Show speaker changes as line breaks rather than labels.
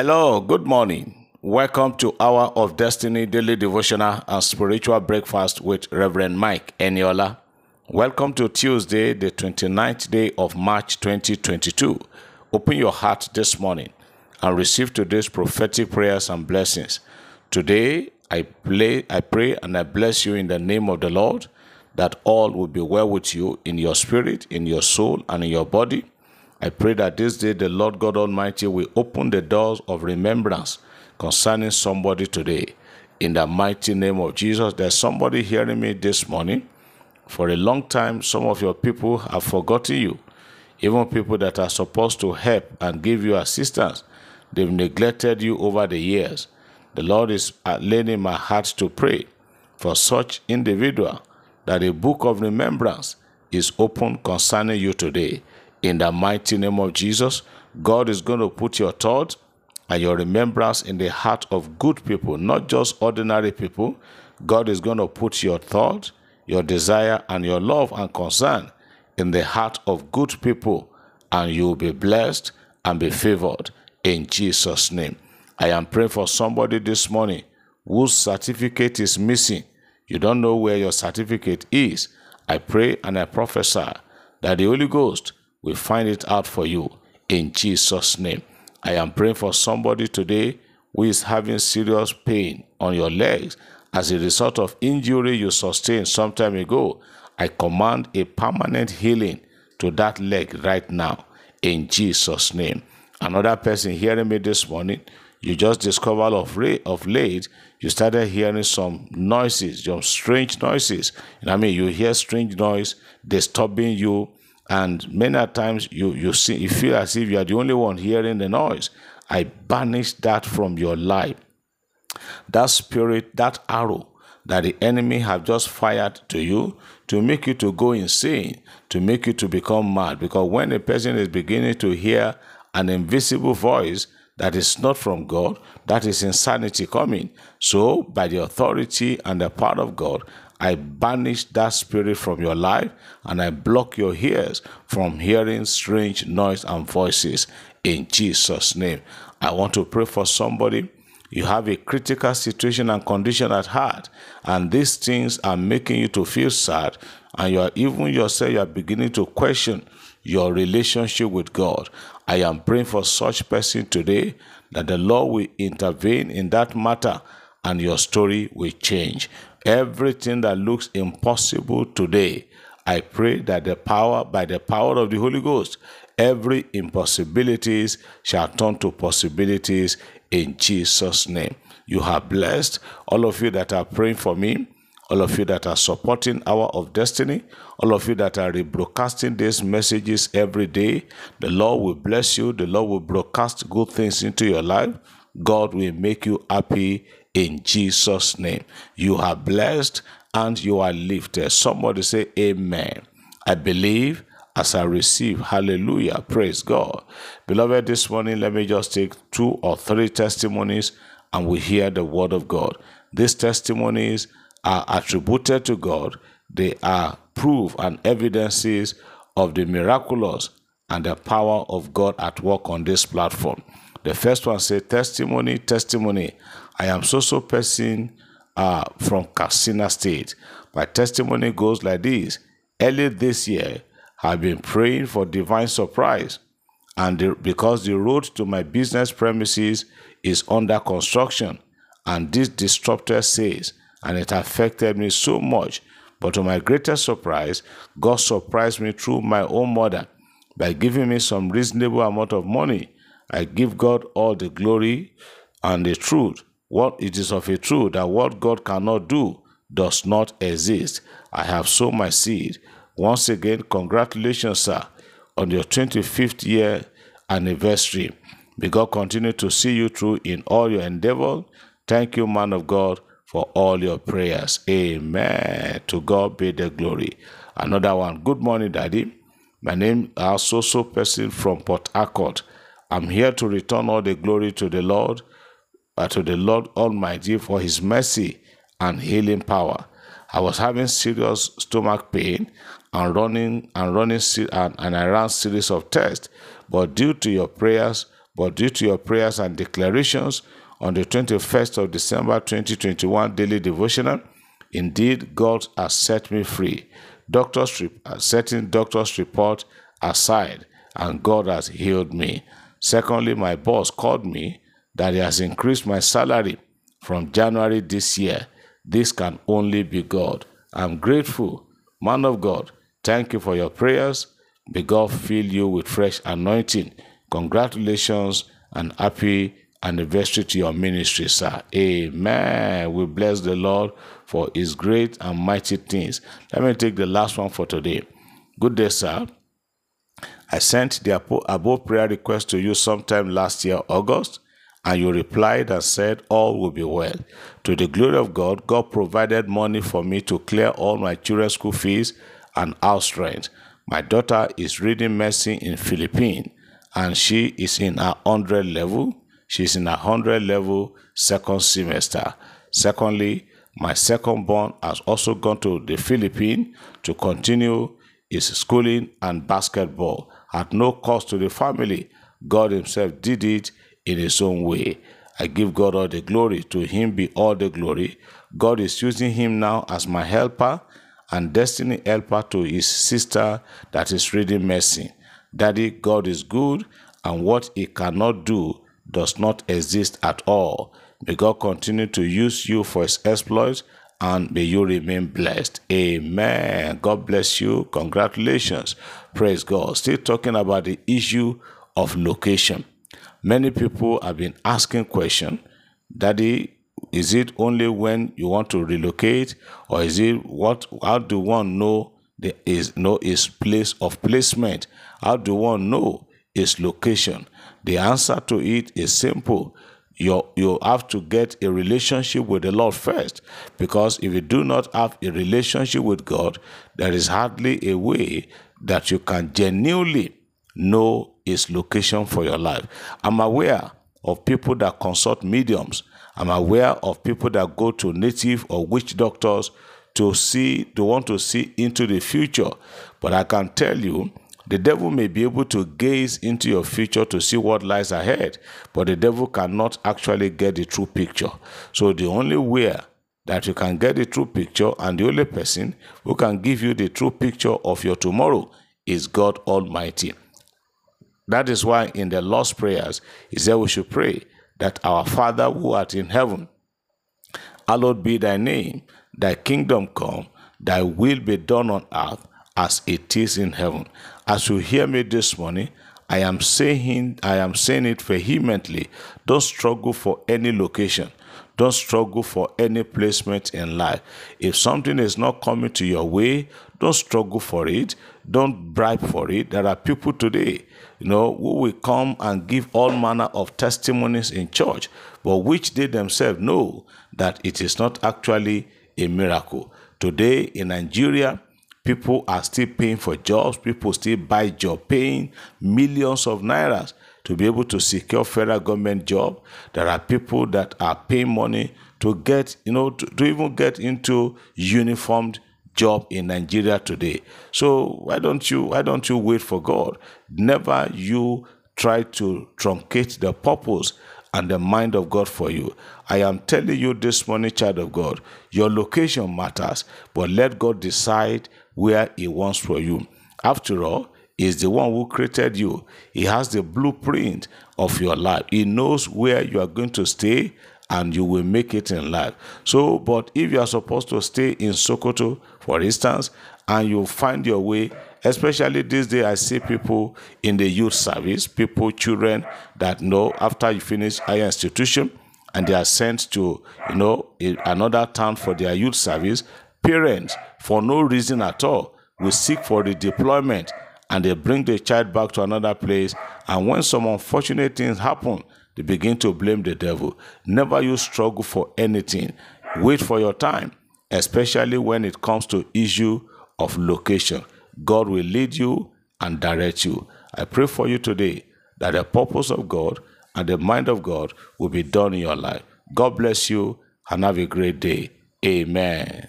Hello, good morning. Welcome to Hour of Destiny Daily Devotional and Spiritual Breakfast with Reverend Mike Eniola. Welcome to Tuesday, the 29th day of March 2022. Open your heart this morning and receive today's prophetic prayers and blessings. Today, I, play, I pray and I bless you in the name of the Lord that all will be well with you in your spirit, in your soul, and in your body. I pray that this day the Lord God Almighty will open the doors of remembrance concerning somebody today. In the mighty name of Jesus, there's somebody hearing me this morning. For a long time, some of your people have forgotten you. Even people that are supposed to help and give you assistance, they've neglected you over the years. The Lord is uh, laying in my heart to pray for such individual that a book of remembrance is open concerning you today. In the mighty name of Jesus, God is going to put your thoughts and your remembrance in the heart of good people, not just ordinary people. God is going to put your thought, your desire, and your love and concern in the heart of good people, and you will be blessed and be favored in Jesus' name. I am praying for somebody this morning whose certificate is missing you don't know where your certificate is, I pray and I prophesy that the Holy Ghost will find it out for you in Jesus' name. I am praying for somebody today who is having serious pain on your legs as a result of injury you sustained some time ago. I command a permanent healing to that leg right now in Jesus' name. Another person hearing me this morning, you just discovered of, of late you started hearing some noises some strange noises know i mean you hear strange noise disturbing you and many times you you see you feel as if you are the only one hearing the noise. I banish that from your life. That spirit that arrow that the enemy have just fired to you to make you to go insane to make you to become mad. Because when a person is beginning to hear an invisible voice that is not from God, that is insanity coming. So, by the authority and the power of God, I banish that spirit from your life and I block your ears from hearing strange noise and voices in Jesus' name. I want to pray for somebody. You have a critical situation and condition at heart, and these things are making you to feel sad, and you are even yourself you are beginning to question your relationship with God. I am praying for such person today that the Lord will intervene in that matter and your story will change. Everything that looks impossible today, I pray that the power, by the power of the Holy Ghost, every impossibilities shall turn to possibilities in Jesus' name. You are blessed. All of you that are praying for me, all of you that are supporting Hour of Destiny, all of you that are rebroadcasting these messages every day. The Lord will bless you. The Lord will broadcast good things into your life. God will make you happy in Jesus' name. You are blessed and you are lifted. Somebody say, Amen. I believe as I receive. Hallelujah. Praise God. Beloved, this morning, let me just take two or three testimonies and we hear the word of God. These testimonies are attributed to God, they are proof and evidences of the miraculous and the power of God at work on this platform. The first one says, Testimony, testimony. I am so so person uh, from Katsina State. My testimony goes like this. Early this year, I've been praying for divine surprise. And the, because the road to my business premises is under construction, and this disruptor says and it affected me so much. But to my greatest surprise, God surprised me through my own mother by giving me some reasonable amount of money. I give God all the glory and the truth. What it is of a truth that what God cannot do does not exist. I have sown my seed. Once again, congratulations, sir, on your 25th year anniversary. May God continue to see you through in all your endeavor. Thank you, man of God, for all your prayers. Amen. To God be the glory. Another one. Good morning, Daddy. My name is so so person from Port Harcourt. I'm here to return all the glory to the Lord, uh, to the Lord Almighty for His mercy and healing power. I was having serious stomach pain and running and running and, and I ran series of tests, but due to your prayers, but due to your prayers and declarations on the 21st of December 2021 daily devotional, indeed God has set me free. Doctors uh, setting doctor's report aside, and God has healed me. Secondly, my boss called me that he has increased my salary from January this year. This can only be God. I'm grateful. Man of God, thank you for your prayers. May God fill you with fresh anointing. Congratulations and happy anniversary to your ministry, sir. Amen. We bless the Lord for his great and mighty things. Let me take the last one for today. Good day, sir. I sent the above prayer request to you sometime last year, August, and you replied and said, All will be well. To the glory of God, God provided money for me to clear all my children's school fees and house rent. My daughter is reading medicine in Philippines, and she is in her 100 level. She's in her 100 level second semester. Secondly, my second born has also gone to the Philippines to continue his schooling and basketball at no cost to the family. God Himself did it in His own way. I give God all the glory. To Him be all the glory. God is using Him now as my helper and destiny helper to His sister that is reading mercy. Daddy, God is good, and what He cannot do does not exist at all. May God continue to use you for His exploits and may you remain blessed. Amen. God bless you. Congratulations. Praise God. Still talking about the issue of location. Many people have been asking question, Daddy, is it only when you want to relocate, or is it what? How do one know the is know his place of placement? How do one know his location? The answer to it is simple you you have to get a relationship with the Lord first because if you do not have a relationship with God there is hardly a way that you can genuinely know its location for your life i'm aware of people that consult mediums i'm aware of people that go to native or witch doctors to see to want to see into the future but i can tell you the devil may be able to gaze into your future to see what lies ahead, but the devil cannot actually get the true picture. So the only way that you can get the true picture and the only person who can give you the true picture of your tomorrow is God Almighty. That is why in the Lord's prayers, he said we should pray that our Father who art in heaven, hallowed be thy name, thy kingdom come, thy will be done on earth as it is in heaven. As you hear me this morning, I am saying I am saying it vehemently. Don't struggle for any location. Don't struggle for any placement in life. If something is not coming to your way, don't struggle for it. Don't bribe for it. There are people today, you know, who will come and give all manner of testimonies in church, but which they themselves know that it is not actually a miracle. Today in Nigeria, People are still paying for jobs. People still buy job, paying millions of nairas to be able to secure federal government job. There are people that are paying money to get, you know, to, to even get into uniformed job in Nigeria today. So why don't you why don't you wait for God? Never you try to truncate the purpose and the mind of God for you. I am telling you this morning, child of God, your location matters, but let God decide where He wants for you. After all, is the one who created you. He has the blueprint of your life. He knows where you are going to stay and you will make it in life. So, but if you are supposed to stay in Sokoto, for instance, and you find your way, especially this day, I see people in the youth service, people, children that know after you finish higher institution and they are sent to, you know, another town for their youth service, parents for no reason at all will seek for the deployment and they bring the child back to another place. And when some unfortunate things happen, they begin to blame the devil. Never you struggle for anything. Wait for your time, especially when it comes to issue of location. God will lead you and direct you. I pray for you today that the purpose of God and the mind of God will be done in your life. God bless you and have a great day. Amen.